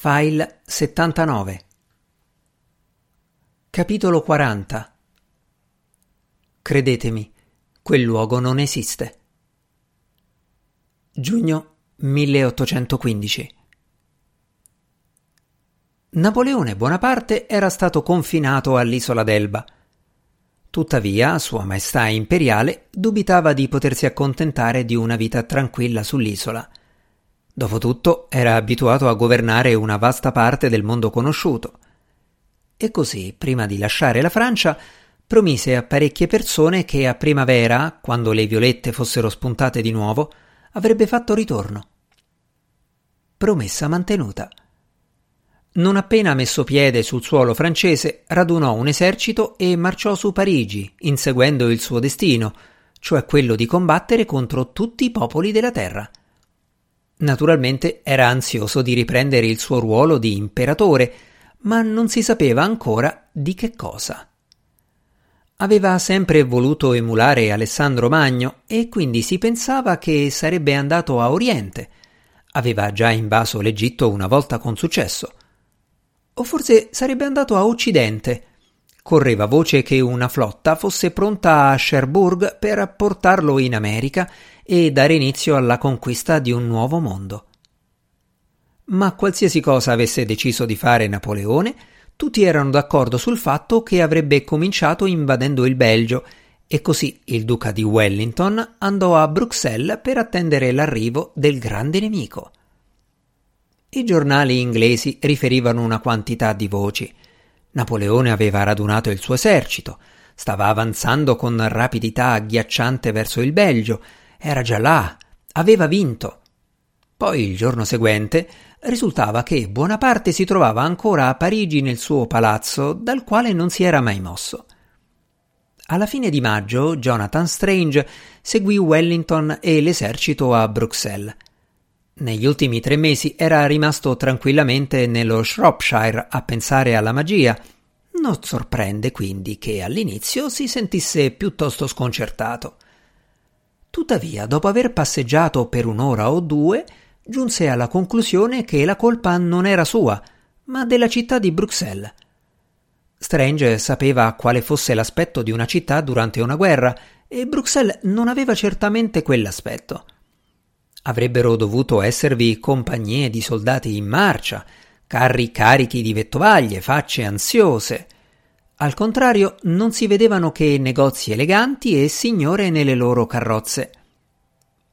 File 79 Capitolo 40 Credetemi, quel luogo non esiste. Giugno 1815 Napoleone Bonaparte era stato confinato all'isola d'Elba. Tuttavia, Sua Maestà Imperiale dubitava di potersi accontentare di una vita tranquilla sull'isola. Dopotutto era abituato a governare una vasta parte del mondo conosciuto. E così, prima di lasciare la Francia, promise a parecchie persone che a primavera, quando le violette fossero spuntate di nuovo, avrebbe fatto ritorno. Promessa mantenuta. Non appena messo piede sul suolo francese, radunò un esercito e marciò su Parigi, inseguendo il suo destino, cioè quello di combattere contro tutti i popoli della terra. Naturalmente era ansioso di riprendere il suo ruolo di imperatore, ma non si sapeva ancora di che cosa. Aveva sempre voluto emulare Alessandro Magno e quindi si pensava che sarebbe andato a Oriente. Aveva già invaso l'Egitto una volta con successo. O forse sarebbe andato a Occidente. Correva voce che una flotta fosse pronta a Cherbourg per portarlo in America e dare inizio alla conquista di un nuovo mondo. Ma qualsiasi cosa avesse deciso di fare Napoleone, tutti erano d'accordo sul fatto che avrebbe cominciato invadendo il Belgio e così il duca di Wellington andò a Bruxelles per attendere l'arrivo del grande nemico. I giornali inglesi riferivano una quantità di voci. Napoleone aveva radunato il suo esercito, stava avanzando con rapidità agghiacciante verso il Belgio era già là, aveva vinto. Poi il giorno seguente risultava che Buonaparte si trovava ancora a Parigi nel suo palazzo, dal quale non si era mai mosso. Alla fine di maggio Jonathan Strange seguì Wellington e l'esercito a Bruxelles. Negli ultimi tre mesi era rimasto tranquillamente nello Shropshire a pensare alla magia. Non sorprende quindi che all'inizio si sentisse piuttosto sconcertato. Tuttavia, dopo aver passeggiato per un'ora o due, giunse alla conclusione che la colpa non era sua, ma della città di Bruxelles. Strange sapeva quale fosse l'aspetto di una città durante una guerra e Bruxelles non aveva certamente quell'aspetto. Avrebbero dovuto esservi compagnie di soldati in marcia, carri carichi di vettovaglie, facce ansiose, al contrario, non si vedevano che negozi eleganti e signore nelle loro carrozze.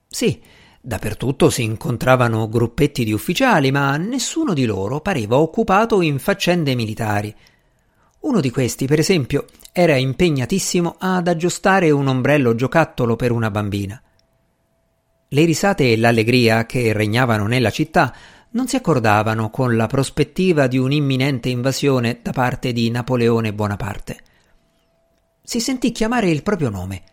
Sì, dappertutto si incontravano gruppetti di ufficiali, ma nessuno di loro pareva occupato in faccende militari. Uno di questi, per esempio, era impegnatissimo ad aggiustare un ombrello giocattolo per una bambina. Le risate e l'allegria che regnavano nella città non si accordavano con la prospettiva di un'imminente invasione da parte di Napoleone Bonaparte. Si sentì chiamare il proprio nome.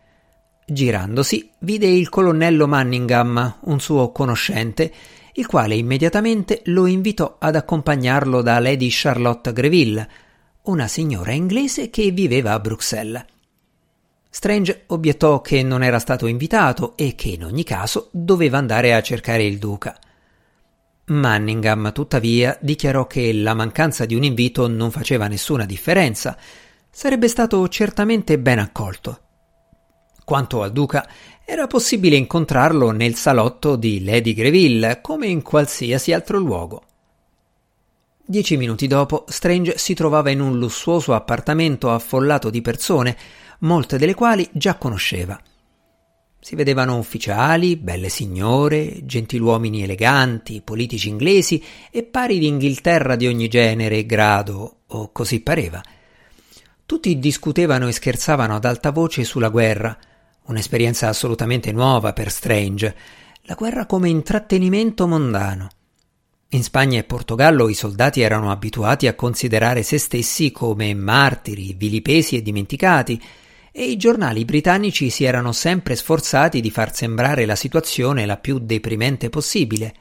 Girandosi, vide il colonnello Manningham, un suo conoscente, il quale immediatamente lo invitò ad accompagnarlo da Lady Charlotte Greville, una signora inglese che viveva a Bruxelles. Strange obiettò che non era stato invitato e che in ogni caso doveva andare a cercare il duca. Manningham, tuttavia, dichiarò che la mancanza di un invito non faceva nessuna differenza. Sarebbe stato certamente ben accolto. Quanto al duca, era possibile incontrarlo nel salotto di Lady Greville, come in qualsiasi altro luogo. Dieci minuti dopo, Strange si trovava in un lussuoso appartamento affollato di persone, molte delle quali già conosceva. Si vedevano ufficiali, belle signore, gentiluomini eleganti, politici inglesi e pari d'Inghilterra di ogni genere e grado, o così pareva. Tutti discutevano e scherzavano ad alta voce sulla guerra, un'esperienza assolutamente nuova per Strange, la guerra come intrattenimento mondano. In Spagna e Portogallo i soldati erano abituati a considerare se stessi come martiri, vilipesi e dimenticati, e i giornali britannici si erano sempre sforzati di far sembrare la situazione la più deprimente possibile.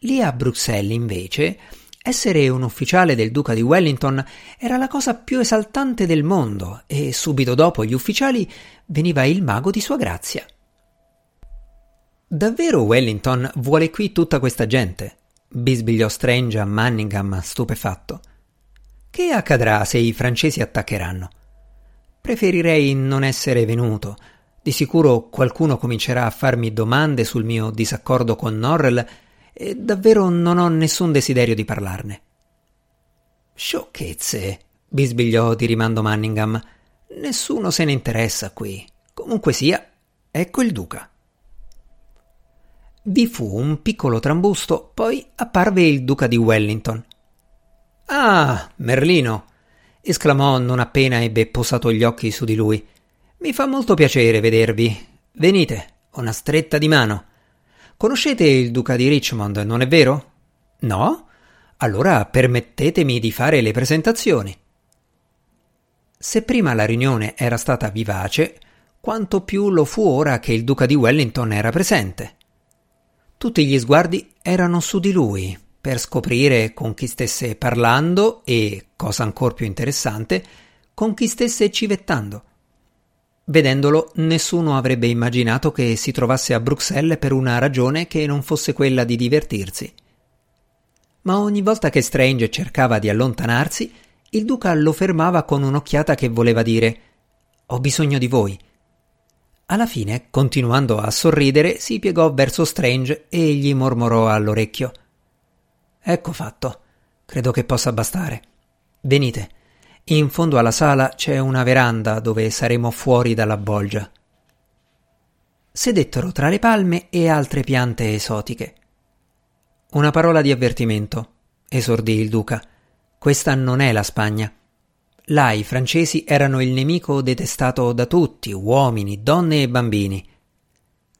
Lì a Bruxelles, invece, essere un ufficiale del duca di Wellington era la cosa più esaltante del mondo e subito dopo gli ufficiali veniva il mago di sua grazia. Davvero Wellington vuole qui tutta questa gente? bisbigliò Strange a Manningham stupefatto. Che accadrà se i francesi attaccheranno? Preferirei non essere venuto. Di sicuro qualcuno comincerà a farmi domande sul mio disaccordo con Norrell e davvero non ho nessun desiderio di parlarne. Sciocchezze, bisbigliò di rimando Manningham. Nessuno se ne interessa qui. Comunque sia, ecco il duca. Vi fu un piccolo trambusto, poi apparve il duca di Wellington. Ah, Merlino! Esclamò non appena ebbe posato gli occhi su di lui. Mi fa molto piacere vedervi. Venite, una stretta di mano. Conoscete il duca di Richmond, non è vero? No? Allora permettetemi di fare le presentazioni. Se prima la riunione era stata vivace, quanto più lo fu ora che il duca di Wellington era presente. Tutti gli sguardi erano su di lui per scoprire con chi stesse parlando e, cosa ancora più interessante, con chi stesse civettando. Vedendolo, nessuno avrebbe immaginato che si trovasse a Bruxelles per una ragione che non fosse quella di divertirsi. Ma ogni volta che Strange cercava di allontanarsi, il duca lo fermava con un'occhiata che voleva dire Ho bisogno di voi. Alla fine, continuando a sorridere, si piegò verso Strange e gli mormorò all'orecchio Ecco fatto. Credo che possa bastare. Venite. In fondo alla sala c'è una veranda dove saremo fuori dalla bolgia. Sedettero tra le palme e altre piante esotiche. Una parola di avvertimento, esordì il duca. Questa non è la Spagna. Là i francesi erano il nemico detestato da tutti, uomini, donne e bambini.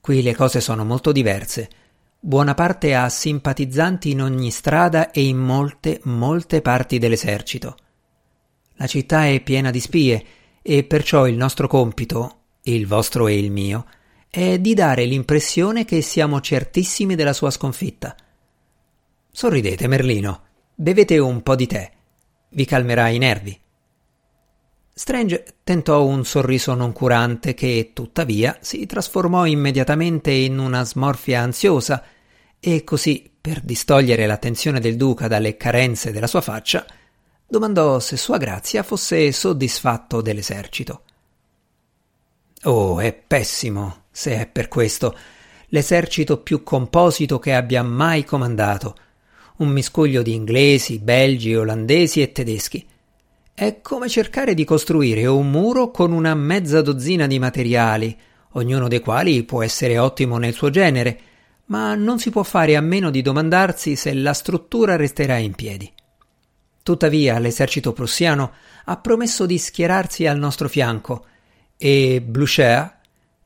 Qui le cose sono molto diverse. Buona parte ha simpatizzanti in ogni strada e in molte, molte parti dell'esercito. La città è piena di spie e perciò il nostro compito, il vostro e il mio, è di dare l'impressione che siamo certissimi della sua sconfitta. Sorridete, Merlino. Bevete un po' di tè. Vi calmerà i nervi. Strange tentò un sorriso noncurante che, tuttavia, si trasformò immediatamente in una smorfia ansiosa e così, per distogliere l'attenzione del duca dalle carenze della sua faccia, domandò se Sua Grazia fosse soddisfatto dell'esercito. Oh, è pessimo, se è per questo. L'esercito più composito che abbia mai comandato un miscuglio di inglesi, belgi, olandesi e tedeschi. È come cercare di costruire un muro con una mezza dozzina di materiali, ognuno dei quali può essere ottimo nel suo genere, ma non si può fare a meno di domandarsi se la struttura resterà in piedi. Tuttavia l'esercito prussiano ha promesso di schierarsi al nostro fianco e Blücher,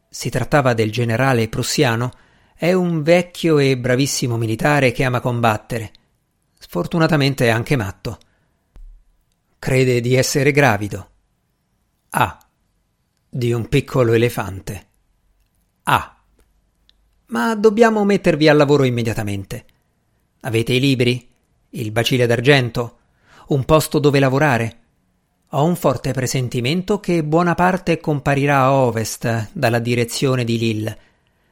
si trattava del generale prussiano, è un vecchio e bravissimo militare che ama combattere Sfortunatamente è anche matto. Crede di essere gravido. Ah. Di un piccolo elefante. Ah. Ma dobbiamo mettervi al lavoro immediatamente. Avete i libri? Il bacile d'argento? Un posto dove lavorare? Ho un forte presentimento che buona parte comparirà a ovest dalla direzione di Lille.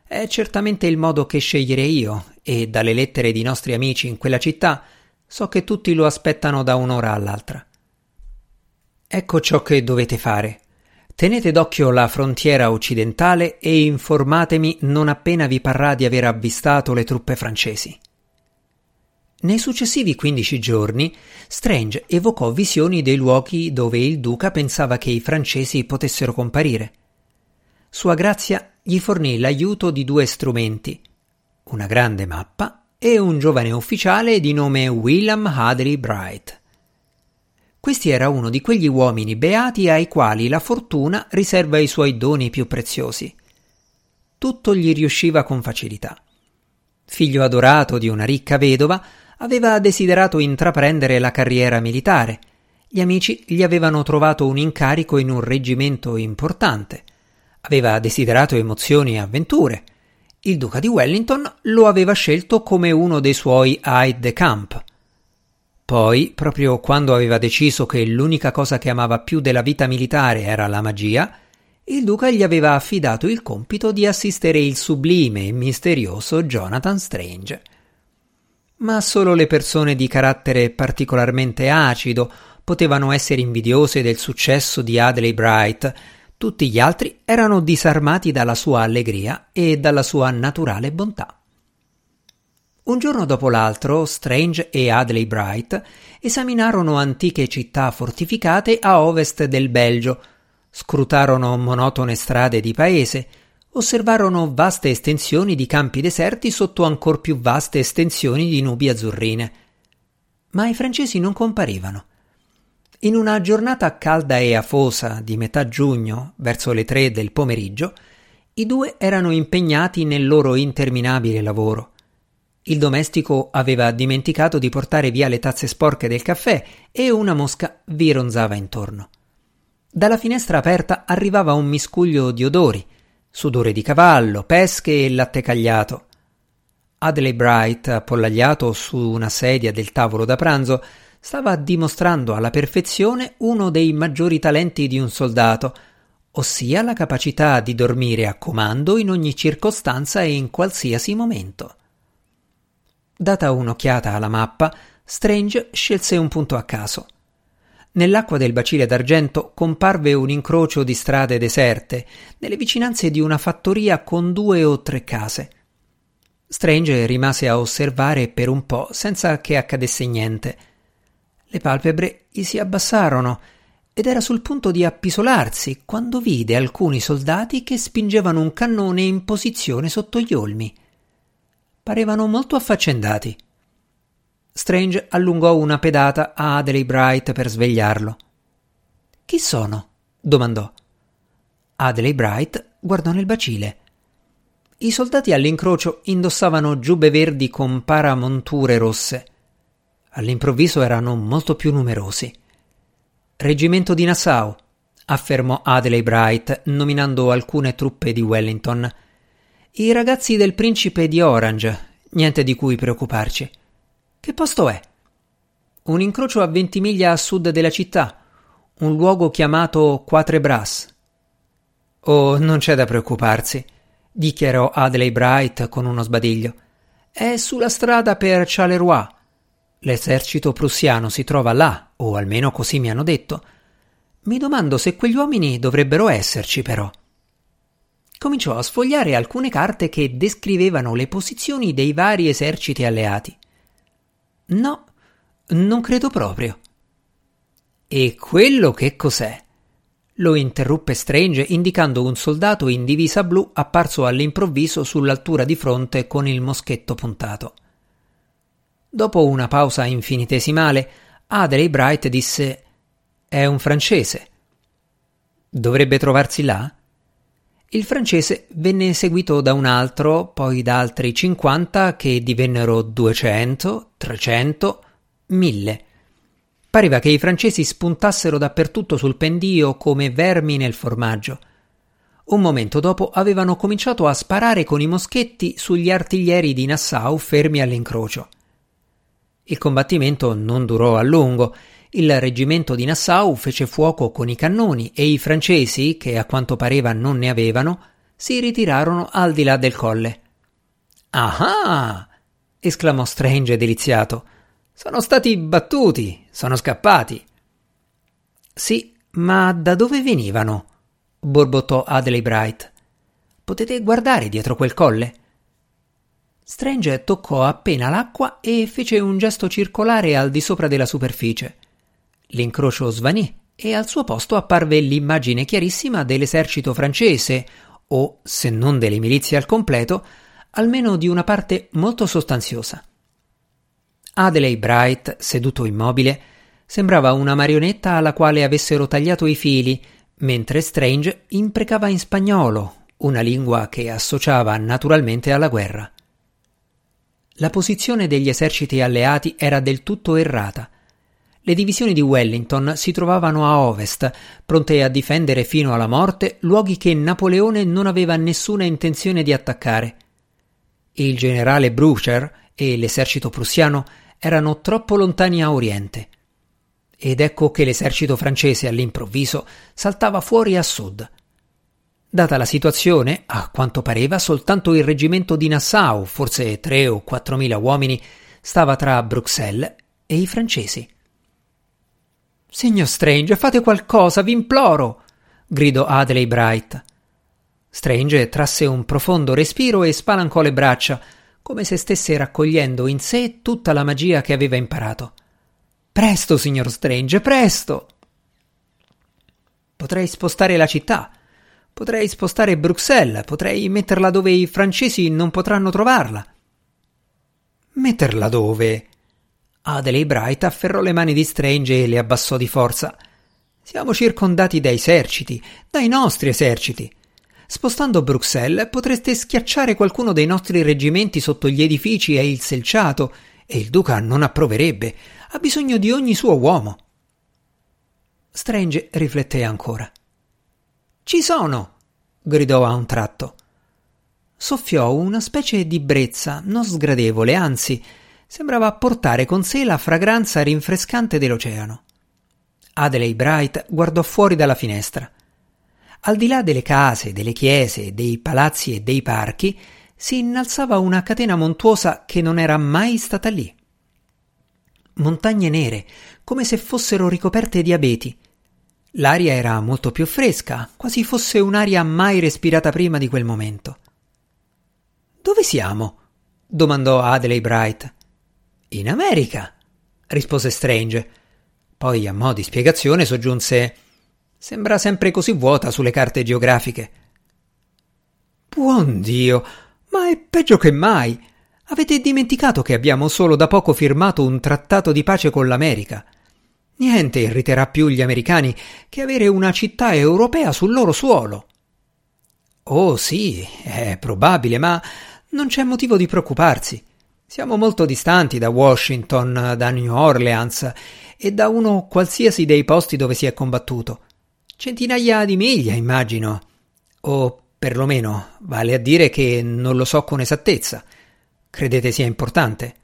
È certamente il modo che sceglierei io, e dalle lettere di nostri amici in quella città So che tutti lo aspettano da un'ora all'altra. Ecco ciò che dovete fare. Tenete d'occhio la frontiera occidentale e informatemi non appena vi parrà di aver avvistato le truppe francesi. Nei successivi quindici giorni, Strange evocò visioni dei luoghi dove il duca pensava che i francesi potessero comparire. Sua grazia gli fornì l'aiuto di due strumenti, una grande mappa e un giovane ufficiale di nome William Hadley Bright. Questi era uno di quegli uomini beati ai quali la fortuna riserva i suoi doni più preziosi. Tutto gli riusciva con facilità. Figlio adorato di una ricca vedova, aveva desiderato intraprendere la carriera militare. Gli amici gli avevano trovato un incarico in un reggimento importante. Aveva desiderato emozioni e avventure il duca di Wellington lo aveva scelto come uno dei suoi aide de camp. Poi, proprio quando aveva deciso che l'unica cosa che amava più della vita militare era la magia, il duca gli aveva affidato il compito di assistere il sublime e misterioso Jonathan Strange. ma solo le persone di carattere particolarmente acido potevano essere invidiose del successo di Adley Bright. Tutti gli altri erano disarmati dalla sua allegria e dalla sua naturale bontà. Un giorno dopo l'altro, Strange e Adley Bright esaminarono antiche città fortificate a ovest del Belgio, scrutarono monotone strade di paese, osservarono vaste estensioni di campi deserti sotto ancor più vaste estensioni di nubi azzurrine. Ma i francesi non comparivano. In una giornata calda e afosa di metà giugno, verso le tre del pomeriggio, i due erano impegnati nel loro interminabile lavoro. Il domestico aveva dimenticato di portare via le tazze sporche del caffè e una mosca vi ronzava intorno. Dalla finestra aperta arrivava un miscuglio di odori, sudore di cavallo, pesche e latte cagliato. Adley Bright, appollagliato su una sedia del tavolo da pranzo, stava dimostrando alla perfezione uno dei maggiori talenti di un soldato, ossia la capacità di dormire a comando in ogni circostanza e in qualsiasi momento. Data un'occhiata alla mappa, Strange scelse un punto a caso. Nell'acqua del bacile d'argento comparve un incrocio di strade deserte, nelle vicinanze di una fattoria con due o tre case. Strange rimase a osservare per un po' senza che accadesse niente. Le palpebre gli si abbassarono ed era sul punto di appisolarsi quando vide alcuni soldati che spingevano un cannone in posizione sotto gli olmi parevano molto affaccendati. Strange allungò una pedata a Adley Bright per svegliarlo. Chi sono? domandò. Adley Bright guardò nel bacile. I soldati all'incrocio indossavano giubbe verdi con paramonture rosse. All'improvviso erano molto più numerosi. Reggimento di Nassau, affermò Adley Bright, nominando alcune truppe di Wellington. I ragazzi del principe di Orange, niente di cui preoccuparci. Che posto è? Un incrocio a 20 miglia a sud della città, un luogo chiamato Quatre Bras. Oh, non c'è da preoccuparsi, dichiarò Adley Bright con uno sbadiglio. È sulla strada per Charleroi. L'esercito prussiano si trova là, o almeno così mi hanno detto. Mi domando se quegli uomini dovrebbero esserci, però cominciò a sfogliare alcune carte che descrivevano le posizioni dei vari eserciti alleati. No, non credo proprio. E quello che cos'è? Lo interruppe Strange indicando un soldato in divisa blu apparso all'improvviso sull'altura di fronte con il moschetto puntato. Dopo una pausa infinitesimale, Adley Bright disse: È un francese. Dovrebbe trovarsi là? Il francese venne seguito da un altro, poi da altri 50 che divennero 200, 300, 1000. Pareva che i francesi spuntassero dappertutto sul pendio come vermi nel formaggio. Un momento dopo avevano cominciato a sparare con i moschetti sugli artiglieri di Nassau fermi all'incrocio. Il combattimento non durò a lungo il reggimento di Nassau fece fuoco con i cannoni e i francesi, che a quanto pareva non ne avevano, si ritirarono al di là del colle. Ah! esclamò Strange deliziato. Sono stati battuti, sono scappati. Sì, ma da dove venivano? borbottò Adley Bright. Potete guardare dietro quel colle? Strange toccò appena l'acqua e fece un gesto circolare al di sopra della superficie. L'incrocio svanì e al suo posto apparve l'immagine chiarissima dell'esercito francese, o, se non delle milizie al completo, almeno di una parte molto sostanziosa. Adelaide Bright, seduto immobile, sembrava una marionetta alla quale avessero tagliato i fili, mentre Strange imprecava in spagnolo, una lingua che associava naturalmente alla guerra. La posizione degli eserciti alleati era del tutto errata. Le divisioni di Wellington si trovavano a ovest, pronte a difendere fino alla morte luoghi che Napoleone non aveva nessuna intenzione di attaccare. Il generale Blucher e l'esercito prussiano erano troppo lontani a oriente. Ed ecco che l'esercito francese all'improvviso saltava fuori a sud. Data la situazione, a quanto pareva soltanto il reggimento di Nassau, forse tre o quattromila uomini, stava tra Bruxelles e i francesi. Signor Strange, fate qualcosa, vi imploro! gridò Adley Bright. Strange trasse un profondo respiro e spalancò le braccia, come se stesse raccogliendo in sé tutta la magia che aveva imparato. Presto, signor Strange, presto! Potrei spostare la città, potrei spostare Bruxelles, potrei metterla dove i francesi non potranno trovarla. Metterla dove? Adelaide Bright afferrò le mani di Strange e le abbassò di forza. Siamo circondati da eserciti, dai nostri eserciti. Spostando Bruxelles potreste schiacciare qualcuno dei nostri reggimenti sotto gli edifici e il selciato, e il duca non approverebbe. Ha bisogno di ogni suo uomo. Strange rifletté ancora. Ci sono! gridò a un tratto. Soffiò una specie di brezza non sgradevole, anzi, sembrava portare con sé la fragranza rinfrescante dell'oceano. Adelaide Bright guardò fuori dalla finestra. Al di là delle case, delle chiese, dei palazzi e dei parchi, si innalzava una catena montuosa che non era mai stata lì. Montagne nere, come se fossero ricoperte di abeti. L'aria era molto più fresca, quasi fosse un'aria mai respirata prima di quel momento. Dove siamo? domandò Adelaide Bright. In America, rispose Strange. Poi, a mo' di spiegazione, soggiunse Sembra sempre così vuota sulle carte geografiche. Buon Dio, ma è peggio che mai. Avete dimenticato che abbiamo solo da poco firmato un trattato di pace con l'America. Niente irriterà più gli americani che avere una città europea sul loro suolo. Oh sì, è probabile, ma non c'è motivo di preoccuparsi. Siamo molto distanti da Washington, da New Orleans e da uno qualsiasi dei posti dove si è combattuto. Centinaia di miglia, immagino. O perlomeno vale a dire che non lo so con esattezza. Credete sia importante?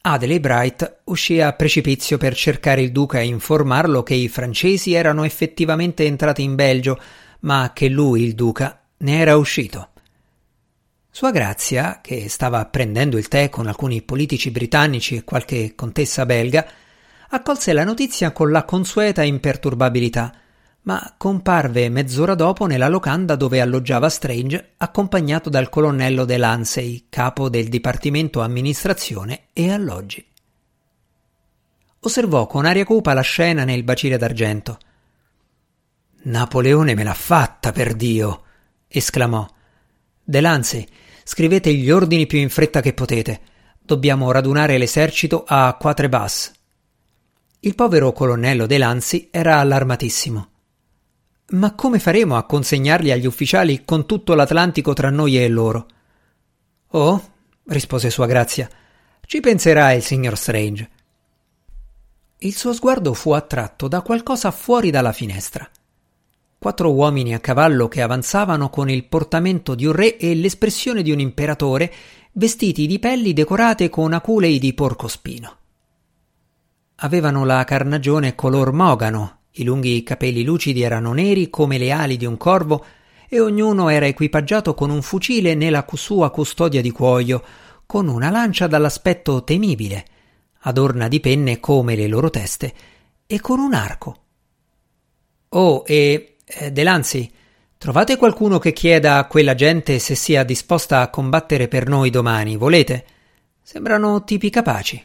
Adelaide Bright uscì a precipizio per cercare il duca e informarlo che i francesi erano effettivamente entrati in Belgio, ma che lui, il duca, ne era uscito. Sua Grazia, che stava prendendo il tè con alcuni politici britannici e qualche contessa belga, accolse la notizia con la consueta imperturbabilità, ma comparve mezz'ora dopo nella locanda dove alloggiava Strange, accompagnato dal colonnello Delancey, capo del Dipartimento Amministrazione e Alloggi. Osservò con aria cupa la scena nel bacile d'argento. Napoleone me l'ha fatta, per Dio! esclamò. Delancey, Scrivete gli ordini più in fretta che potete. Dobbiamo radunare l'esercito a Quatrebas. Il povero colonnello De Lanzi era allarmatissimo. Ma come faremo a consegnarli agli ufficiali con tutto l'Atlantico tra noi e loro? Oh, rispose Sua Grazia, ci penserà il signor Strange. Il suo sguardo fu attratto da qualcosa fuori dalla finestra quattro uomini a cavallo che avanzavano con il portamento di un re e l'espressione di un imperatore, vestiti di pelli decorate con aculei di porcospino. Avevano la carnagione color mogano, i lunghi capelli lucidi erano neri come le ali di un corvo e ognuno era equipaggiato con un fucile nella sua custodia di cuoio, con una lancia dall'aspetto temibile, adorna di penne come le loro teste, e con un arco. Oh, e eh, Delanzi, trovate qualcuno che chieda a quella gente se sia disposta a combattere per noi domani, volete? Sembrano tipi capaci.